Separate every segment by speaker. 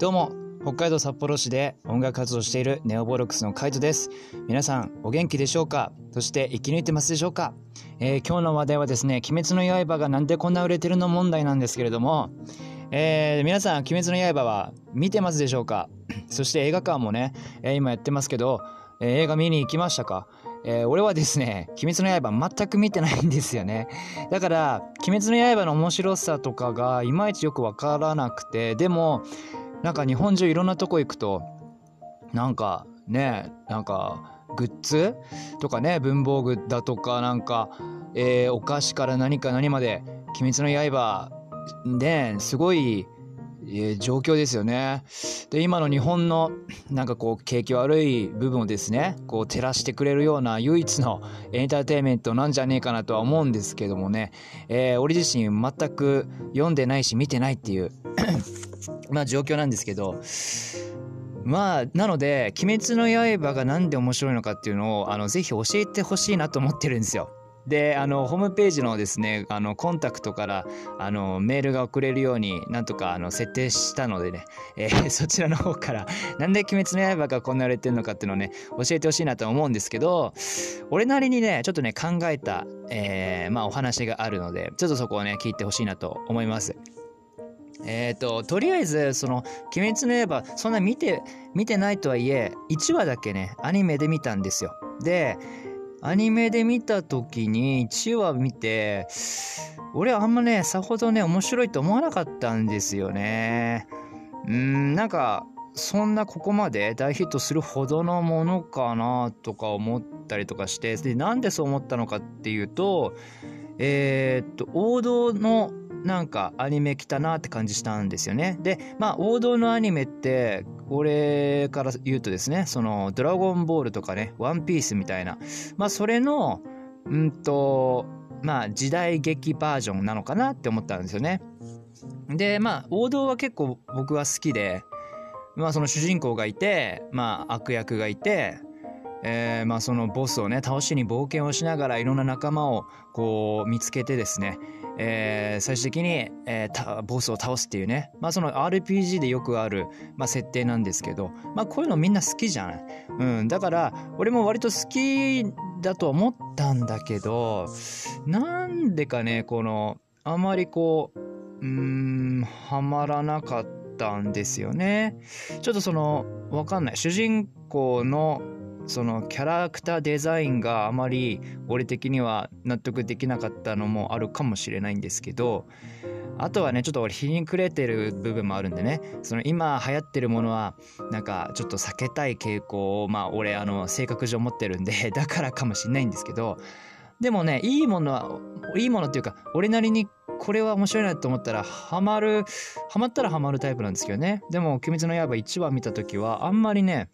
Speaker 1: どうも、北海道札幌市で音楽活動しているネオボロックスのカイトです。皆さん、お元気でしょうか？そして生き抜いてますでしょうか、えー、今日の話題はですね、鬼滅の刃がなんでこんな売れてるの問題なんですけれども、えー、皆さん、鬼滅の刃は見てますでしょうか？そして映画館もね、えー、今やってますけど、えー、映画見に行きましたか？えー、俺はですね、鬼滅の刃全く見てないんですよね。だから、鬼滅の刃の面白さとかがいまいちよくわからなくて、でも、なんか日本中いろんなとこ行くと、なんかね、なんかグッズ？とかね、文房具だとか、なんか、えー、お菓子から何か何まで、鬼滅の刃、ね、すごい、えー、状況ですよね。で、今の日本のなんかこう景気悪い部分をですね、こう照らしてくれるような唯一のエンターテインメントなんじゃねえかなとは思うんですけどもね、えー、俺自身全く読んでないし見てないっていう。まあ状況なんですけど、まあ、なので、鬼滅の刃がなんで面白いのかっていうのを、あの、ぜひ教えてほしいなと思ってるんですよ。で、あの、ホームページのですね、あの、コンタクトから、あの、メールが送れるように、なんとか、あの、設定したのでね、えー、そちらの方から、なんで鬼滅の刃がこんな売れてるのかっていうのをね、教えてほしいなと思うんですけど、俺なりにね、ちょっとね、考えた、えー、まあ、お話があるので、ちょっとそこをね、聞いてほしいなと思います。えっ、ー、と、とりあえず、その、鬼滅の刃、そんな見て、見てないとはいえ、1話だけね、アニメで見たんですよ。で、アニメで見た時に1話見て、俺あんまね、さほどね、面白いと思わなかったんですよね。うん、なんか、そんなここまで大ヒットするほどのものかなとか思ったりとかして、で、なんでそう思ったのかっていうと、えー、っと、王道のなんかアニメ来たなって感じしたんですよね。で、まあ王道のアニメって、俺から言うとですね、そのドラゴンボールとかね、ワンピースみたいな、まあそれの、うんと、まあ時代劇バージョンなのかなって思ったんですよね。で、まあ王道は結構僕は好きで、まあその主人公がいて、まあ悪役がいて、えー、まあそのボスをね倒しに冒険をしながらいろんな仲間をこう見つけてですね、えー、最終的に、えー、ボスを倒すっていうねまあその RPG でよくある、まあ、設定なんですけどまあこういうのみんな好きじゃない、うん、だから俺も割と好きだと思ったんだけどなんでかねこのあまりこううんはまらなかったんですよね。ちょっとそのわかんない。主人公のそのキャラクターデザインがあまり俺的には納得できなかったのもあるかもしれないんですけどあとはねちょっと俺ひにくれてる部分もあるんでね。その今流行ってるものはなんかちょっと避けたい傾向をまあ俺あの性格上持ってるんで だからかもしれないんですけどでもねいいものはいいものっていうか俺なりにこれは面白いなと思ったらハマるハマったらハマるタイプなんですけどね。でも「鬼滅の刃」1話見た時はあんまりね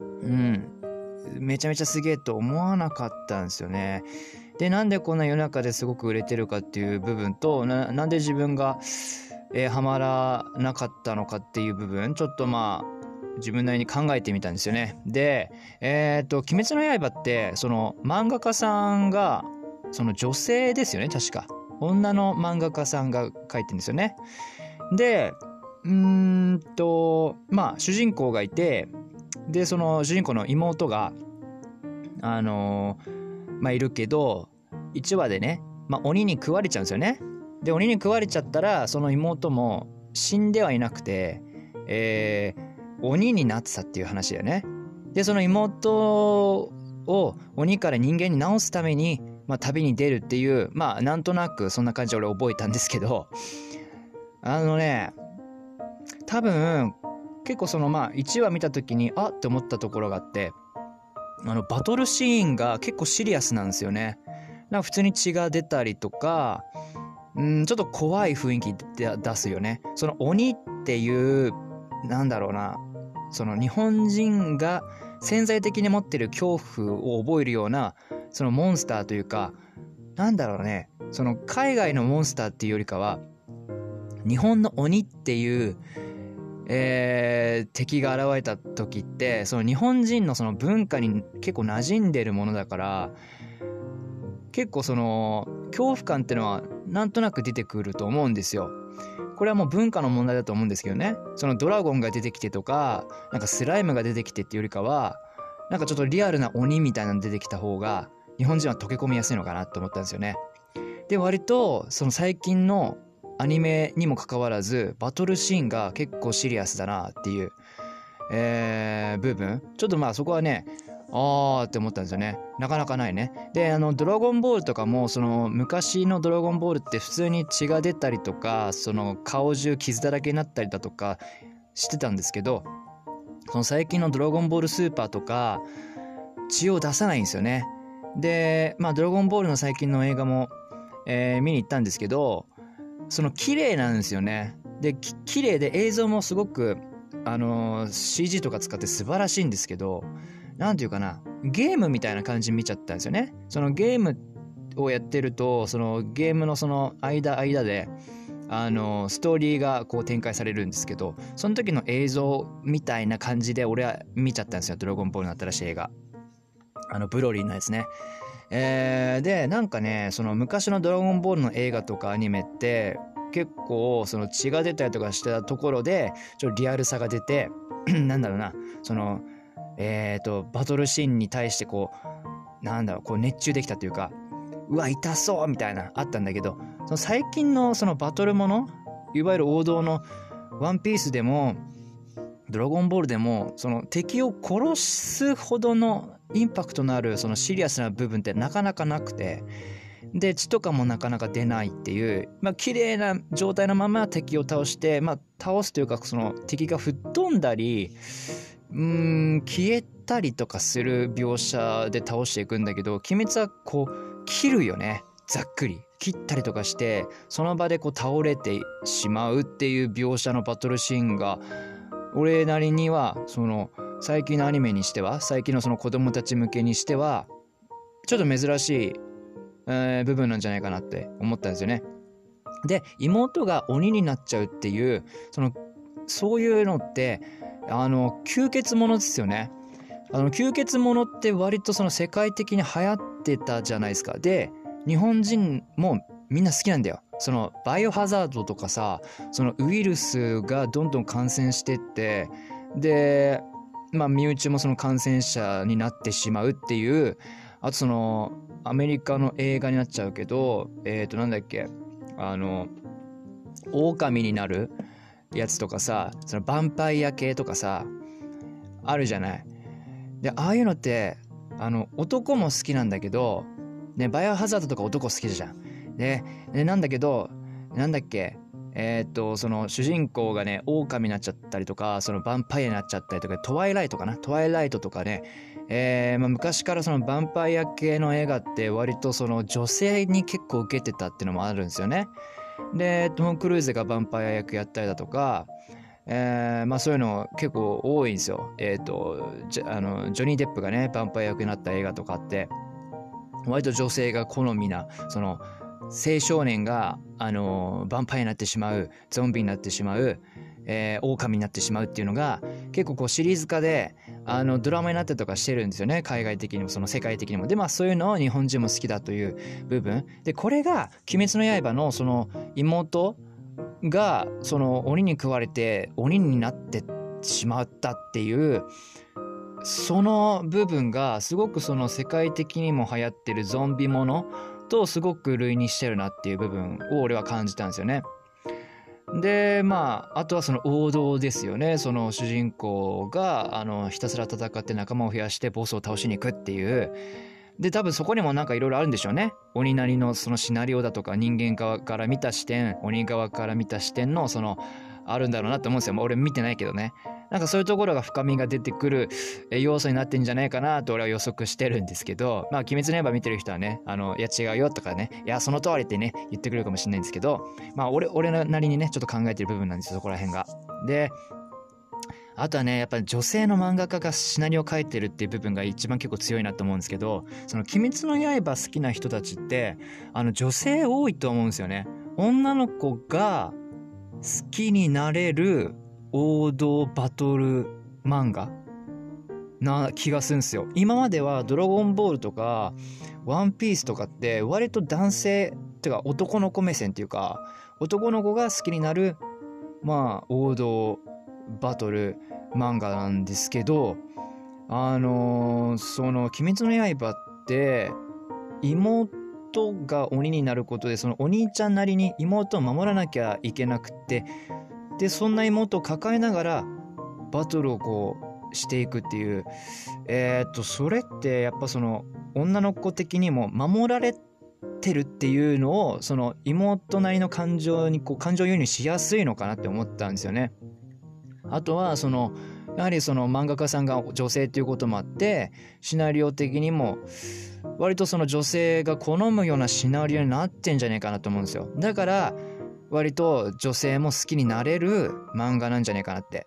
Speaker 1: うんめちゃめちゃすげえと思わなかったんですよね。で、なんでこんな世の中ですごく売れてるかっていう部分と、なんで自分が、えー、ハマらなかったのかっていう部分、ちょっとまあ、自分なりに考えてみたんですよね。で、えー、と、鬼滅の刃って、その漫画家さんが、その女性ですよね、確か。女の漫画家さんが書いてるんですよね。で、うーんと、まあ、主人公がいて、で、その主人公の妹が、あのー、まあ、いるけど、1話でね、まあ、鬼に食われちゃうんですよね。で、鬼に食われちゃったら、その妹も死んではいなくて、えー、鬼になってたっていう話だよね。で、その妹を鬼から人間に治すために、まあ、旅に出るっていう、まあ、なんとなくそんな感じで俺覚えたんですけど、あのね、多分、結構そのまあ1話見た時にあって思ったところがあってあのバトルシーンが結構シリアスなんですよね。なんか普通に血が出たりとかんちょっと怖い雰囲気出すよね。その鬼っていうなんだろうなその日本人が潜在的に持ってる恐怖を覚えるようなそのモンスターというかなんだろうねその海外のモンスターっていうよりかは日本の鬼っていうえー、敵が現れた時ってその日本人のその文化に結構馴染んでるものだから結構その恐怖感ってのはなんとなく出てくると思うんですよ。これはもう文化の問題だと思うんですけどねそのドラゴンが出てきてとかなんかスライムが出てきてっていうよりかはなんかちょっとリアルな鬼みたいなの出てきた方が日本人は溶け込みやすいのかなと思ったんですよね。で割とその最近のアニメにもかかわらずバトルシーンが結構シリアスだなっていう、えー、部分。ちょっとまあそこはねあーって思ったんですよね。なかなかないね。であの「ドラゴンボール」とかもその昔の「ドラゴンボール」って普通に血が出たりとかその顔中傷だらけになったりだとかしてたんですけどその最近の「ドラゴンボールスーパー」とか血を出さないんですよね。でまあ「ドラゴンボール」の最近の映画も、えー、見に行ったんですけどその綺麗なんですよね。で綺麗で映像もすごくあのー、CG とか使って素晴らしいんですけど何て言うかなゲームみたいな感じに見ちゃったんですよね。そのゲームをやってるとそのゲームのその間間であのストーリーがこう展開されるんですけどその時の映像みたいな感じで俺は見ちゃったんですよ「ドラゴンボール」の新しい映画。あのブロリーのやつね。えー、でなんかねその昔の「ドラゴンボール」の映画とかアニメって結構その血が出たりとかしてたところでちょっとリアルさが出て なんだろうなそのえっ、ー、とバトルシーンに対してこうなんだろうこう熱中できたというかうわ痛そうみたいなあったんだけどその最近のそのバトルものいわゆる王道の「ワンピースでも「ドラゴンボール」でもその敵を殺すほどのインパクトのあるそのシリアスな部分ってなかなかなくてで血とかもなかなか出ないっていうまあ綺麗な状態のまま敵を倒してまあ倒すというかその敵が吹っ飛んだりうん消えたりとかする描写で倒していくんだけど鬼滅はこう切るよね。ざっくり。切ったりとかしてその場でこう倒れてしまうっていう描写のバトルシーンが俺なりにはその最近のアニメにしては最近のその子供たち向けにしてはちょっと珍しい、えー、部分なんじゃないかなって思ったんですよね。で妹が鬼になっちゃうっていうそのそういうのってあの吸血ものですよね。あの吸血ものって割とその世界的に流行ってたじゃないですか。で日本人もみんな好きなんだよ。そのバイオハザードとかさそのウイルスがどんどん感染してってでまあ身内もその感染者になってしまうっていうあとそのアメリカの映画になっちゃうけどえっ、ー、となんだっけあの狼になるやつとかさそのヴァンパイア系とかさあるじゃない。でああいうのってあの男も好きなんだけどねバイオハザードとか男好きじゃん。ででなんだけどなんだっけえー、っとその主人公がね狼になっちゃったりとかそのヴァンパイアになっちゃったりとかトワイライトかな？トワイライトとかね、えーまあ、昔からそのヴァンパイア系の映画って割とその女性に結構受けてたっていうのもあるんですよね。でトム・クルーズがヴァンパイア役やったりだとか、えー、まあそういうの結構多いんですよ。えっ、ー、とジあのジョニー・デップがねヴァンパイア役になった映画とかって割と女性が好みなその青少年があのヴァンパイアになってしまうゾンビになってしまう、えー、狼になってしまうっていうのが結構こうシリーズ化であのドラマになったりとかしてるんですよね。海外的にもその世界的にも。でまあそういうのを日本人も好きだという部分。でこれが「鬼滅の刃」のその妹がその鬼に食われて鬼になってしまったっていうその部分がすごくその世界的にも流行ってるゾンビものとすごく類似してるなっていう部分を俺は感じたんですよね。でまああとはその王道ですよね。その主人公があのひたすら戦って仲間を増やしてボスを倒しに行くっていう。で多分そこにもなんかいろいろあるんでしょうね。鬼なりのそのシナリオだとか人間側から見た視点鬼側から見た視点のそのあるんだろうなって思うんですよ。俺見てないけどね。なんかそういうところが深みが出てくる要素になってんじゃないかなと俺は予測してるんですけど、まあ、鬼滅の刃見てる人はね、あの、いや違うよとかね、いや、その通りってね、言ってくれるかもしれないんですけど、まあ、俺、俺なりにね、ちょっと考えてる部分なんですよ、そこら辺が。で、あとはね、やっぱり女性の漫画家がシナリオを書いてるっていう部分が一番結構強いなと思うんですけど、その鬼滅の刃好きな人たちって、あの女性多いと思うんですよね。女の子が好きになれる王道バトル漫画な気がするんですよ。今まではドラゴンボールとかワンピースとかって割と男性っていうか男の子目線っていうか男の子が好きになるまあ王道バトル漫画なんですけどあのー、その「鬼滅の刃」って妹が鬼になることでそのお兄ちゃんなりに妹を守らなきゃいけなくてでそんな妹を抱えながらバトルをこうしていくっていうえー、っとそれってやっぱその女の子的にも守られてるっていうのをその妹なりの感情にこう感情移入しやすいのかなって思ったんですよね。あとはそのやはりその漫画家さんが女性っていうこともあってシナリオ的にも割とその女性が好むようなシナリオになってんじゃねえかなと思うんですよだから割と女性も好きになれる漫画なんじゃねえかなって。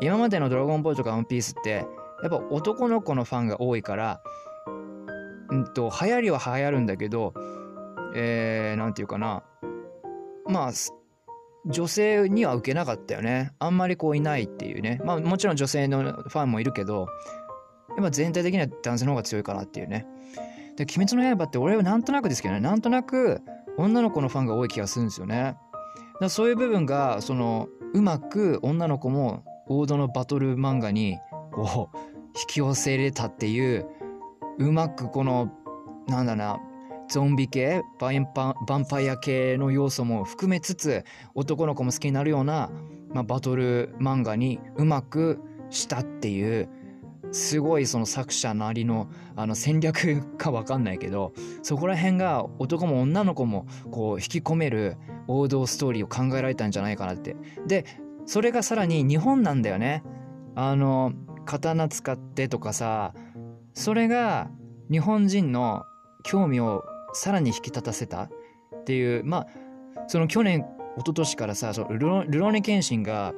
Speaker 1: 今までの「ドラゴンボール」とか「ワンピース」ってやっぱ男の子のファンが多いからうんと流行りは流行るんだけどえー、なんていうかな。まあ女性には受けなかったよね。あんまりこういないっていうね。まあもちろん女性のファンもいるけど今全体的には男性の方が強いかなっていうね。で「鬼滅の刃」って俺はなんとなくですけどね。なんとなく女の子のファンが多い気がするんですよね。だそういう部分がそのうまく女の子も王道のバトル漫画にこう引き寄せれたっていううまくこのなんだなゾンビ系バンパバンパイア系の要素も含めつつ男の子も好きになるような、まあ、バトル漫画にうまくしたっていうすごいその作者なりのあの戦略か分かんないけどそこら辺が男も女の子もこう引き込める王道ストーリーを考えられたんじゃないかなって。でそれがさらに日本なんだよね。あの刀使ってとかさそれが日本人の興味をさらに引き立たせた。っていうまあその去年一昨年からさそのルロルローニケンシンが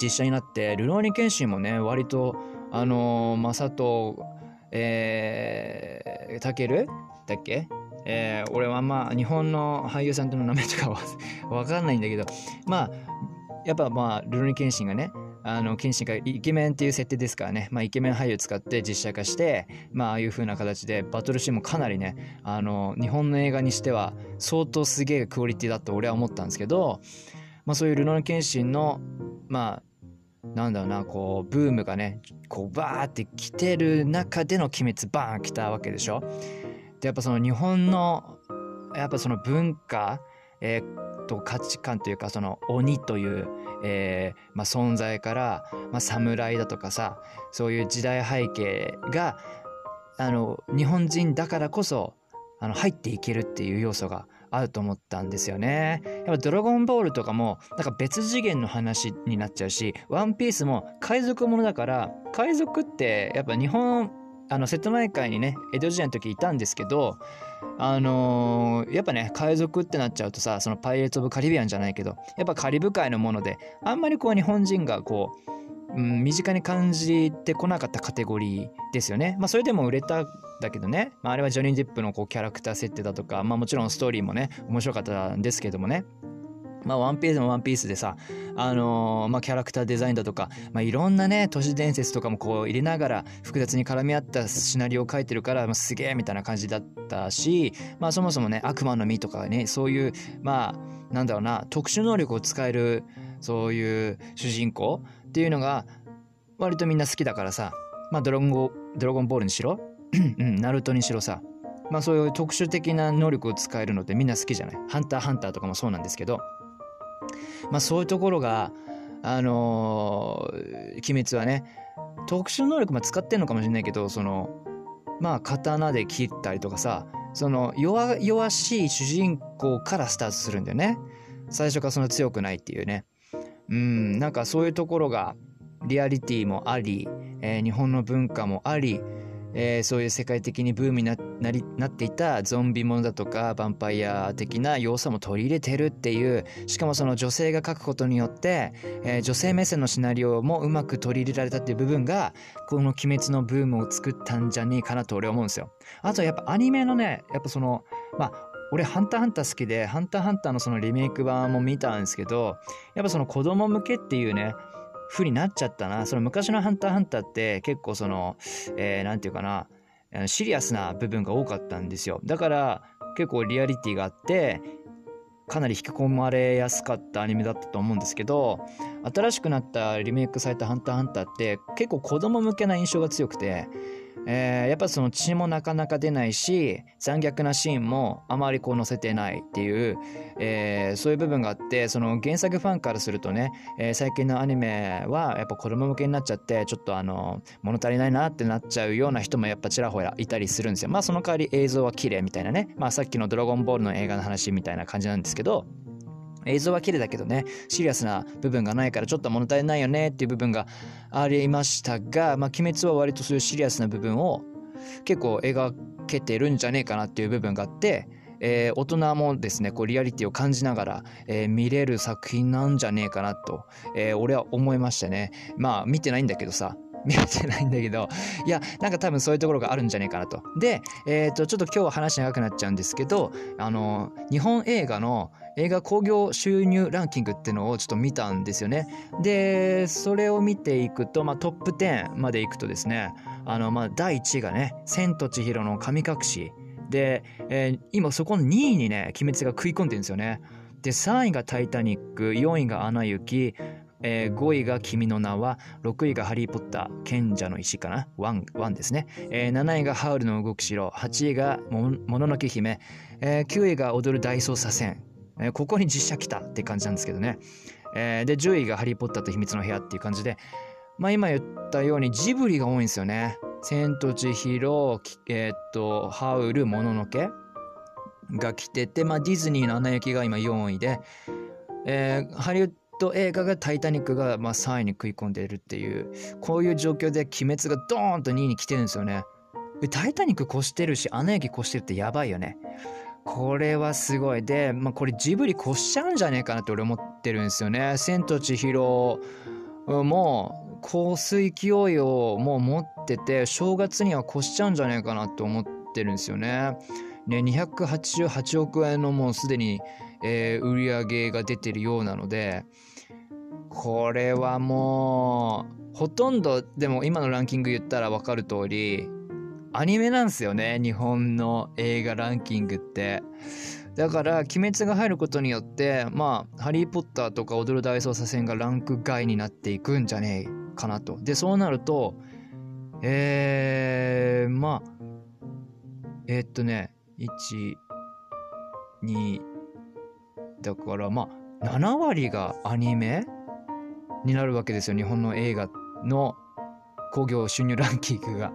Speaker 1: 実写になってルローニケンシンもね割とあのマサトえー、タケルだっけえー、俺はまあ日本の俳優さんとの名前とかはわかんないんだけどまあやっぱまあルロニケンシンがねあの謙信がイケメンっていう設定ですからね、まあ、イケメン俳優使って実写化してまあああいう風な形でバトルシーンもかなりねあの日本の映画にしては相当すげえクオリティだと俺は思ったんですけど、まあ、そういうルノン謙信のまあなんだろうなこうブームがねこうバーって来てる中での「鬼滅」バーン来たわけでしょ。でやっぱその日本のやっぱその文化、えー、と価値観というかその鬼というえー、まあ、存在から、まあ、侍だとかさそういう時代背景があの日本人だからこそあの入っていけるっていう要素があると思ったんですよね。やっぱドラゴンボールとかもなんか別次元の話になっちゃうし、ワンピースも海賊ものだから、海賊ってやっぱ日本、あの瀬戸内海にね、江戸時代の時いたんですけど、あのー、やっぱね海賊ってなっちゃうとさそのパイレーツ・オブ・カリビアンじゃないけどやっぱカリブ海のものであんまりこう日本人がこう、うん、身近に感じてこなかったカテゴリーですよね。まあそれでも売れただけどね、まあ、あれはジョニー・ディップのこうキャラクター設定だとかまあもちろんストーリーもね面白かったんですけどもね。まあ、ワンピースもワンピースでさ、あのー、まあ、キャラクターデザインだとか、まあ、いろんなね、都市伝説とかもこう入れながら複雑に絡み合ったシナリオを書いてるから、まあ、すげえみたいな感じだったし、まあ、そもそもね、悪魔の実とかね、そういう、まあ、なんだろうな、特殊能力を使える、そういう主人公っていうのが、割とみんな好きだからさ、まあ、ドラゴン、ドラゴンボールにしろ、うん、ナルトにしろさ、まあそういう特殊的な能力を使えるのってみんな好きじゃない？ハンターハンターとかもそうなんですけど、まあ、そういうところが、あのー、鬼滅はね特殊能力も使ってんのかもしれないけどそのまあ刀で切ったりとかさその弱々しい主人公からスタートするんだよね。最初からそんな強くないっていうね。うんなんかそういうところがリアリティもあり、えー、日本の文化もありえー、そういう世界的にブームにななりなっていたゾンビものだとかヴァンパイア的な要素も取り入れてるっていうしかもその女性が書くことによって、えー、女性目線のシナリオもうまく取り入れられたっていう部分がこの「鬼滅」のブームを作ったんじゃねえかなと俺は思うんですよ。あとやっぱアニメのねやっぱそのまあ俺、ハンターハンター好きで、ハンターハンターのそのリメイク版も見たんですけど、やっぱその子供向けっていうね、風になっちゃったな。その昔のハンターハンターって結構その、えー、て言うかな、シリアスな部分が多かったんですよ。だから結構リアリティがあって、かなり引き込まれやすかったアニメだったと思うんですけど新しくなったリメイクされた「ハンターハンター」って結構子供向けな印象が強くてえー、やっぱその血もなかなか出ないし残虐なシーンもあまりこう載せてないっていう、えー、そういう部分があってその原作ファンからするとね、えー、最近のアニメはやっぱ子供向けになっちゃってちょっとあの物足りないなってなっちゃうような人もやっぱちらほらいたりするんですよ。まあその代わり映像は綺麗みたいなね。まあさっきの「ドラゴンボール」の映画の話みたいな感じなんですけど映像は綺麗だけどね、シリアスな部分がないからちょっと物足りないよねっていう部分がありましたが、まあ、鬼滅は割とそういうシリアスな部分を結構描けてるんじゃねえかなっていう部分があって、えー、大人もですね、こうリアリティを感じながら、えー、見れる作品なんじゃねえかなと、えー、俺は思いましたね。まあ見てないんだけどさ、見れてないんだけど、いや、なんか多分そういうところがあるんじゃねえかなと。で、えっ、ー、と、ちょっと今日は話長くなっちゃうんですけど、あの、日本映画の映画興行収入ランキングっていうのをちょっと見たんですよね。で、それを見ていくと、まあトップ10までいくとですね、あの、まあ第1位がね、千と千尋の神隠し。で、えー、今そこの2位にね、鬼滅が食い込んでるんですよね。で、3位がタイタニック、4位がアナ雪、えー、5位が君の名は、6位がハリーポッター、賢者の石かな？ワン、ですね。えー、7位がハウルの動く城、8位がもののけ姫、えー、9位が踊る大捜査線、えー、ここに実写来たって感じなんですけどね。えー、で、10位がハリーポッターと秘密の部屋っていう感じで、まあ今言ったようにジブリが多いんですよね。千と千尋、えー、っと、ハウル、もののけが来てて、まあディズニーのアナ雪が今4位で、えー、ハリウッド映画が「タイタニック」がまあ3位に食い込んでいるっていうこういう状況で「鬼滅」がドーンと2位に来てるんですよね。タイタニック越してるしアナ雪越してるってやばいよね。これはすごい。で、まあ、これジブリ越しちゃうんじゃねえかなって俺思ってるんですよね。千と千尋も香水勢いをもう持ってて正月には越しちゃうんじゃねえかなって思ってるんですよね。ね288億円のもうすでに、えー、売り上げが出てるようなのでこれはもうほとんどでも今のランキング言ったら分かる通りアニメなんですよね日本の映画ランキングって。だから「鬼滅」が入ることによってまあ「ハリー・ポッター」とか「踊る大捜査線」がランク外になっていくんじゃねえかなと。でそうなるとえー、まあえー、っとね12だからまあ7割がアニメ？になるわけですよ。日本の映画の興行収入ランキングが。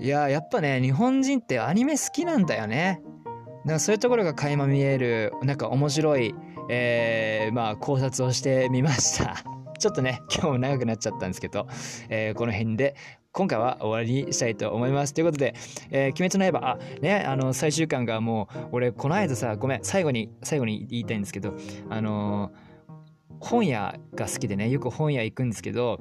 Speaker 1: いややっぱね日本人ってアニメ好きなんだよね。だからそういうところが垣間見えるなんか面白い、えー、まあ考察をしてみました。ちょっとね今日も長くなっちゃったんですけど、えー、この辺で今回は終わりにしたいと思います。ということで、えー、鬼滅の刃、あ、ね、あの、最終巻がもう、俺、この間さ、ごめん、最後に、最後に言いたいんですけど、あのー、本屋が好きでね、よく本屋行くんですけど、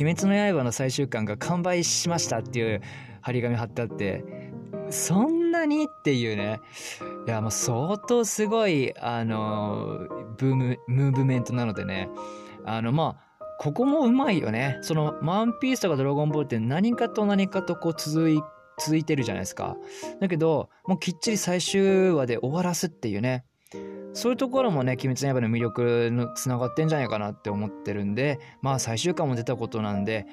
Speaker 1: 鬼滅の刃の最終巻が完売しましたっていう張り紙貼ってあって、そんなにっていうね。いや、もう相当すごい、あの、ブーム、ムーブメントなのでね。あの、まあ、ここもうまいよね。その、ワンピースとかドラゴンボールって何かと何かとこう続い、続いてるじゃないですか。だけど、もうきっちり最終話で終わらすっていうね。そういうところもね、鬼滅の刃の魅力のつながってんじゃないかなって思ってるんで、まあ最終回も出たことなんで、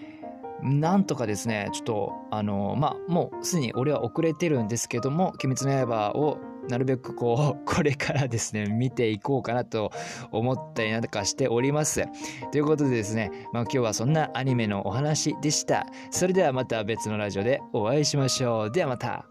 Speaker 1: なんとかですね、ちょっと、あの、まあ、もうすでに俺は遅れてるんですけども、鬼滅の刃をなるべくこう、これからですね、見ていこうかなと思ったりなんかしております。ということでですね、まあ今日はそんなアニメのお話でした。それではまた別のラジオでお会いしましょう。ではまた。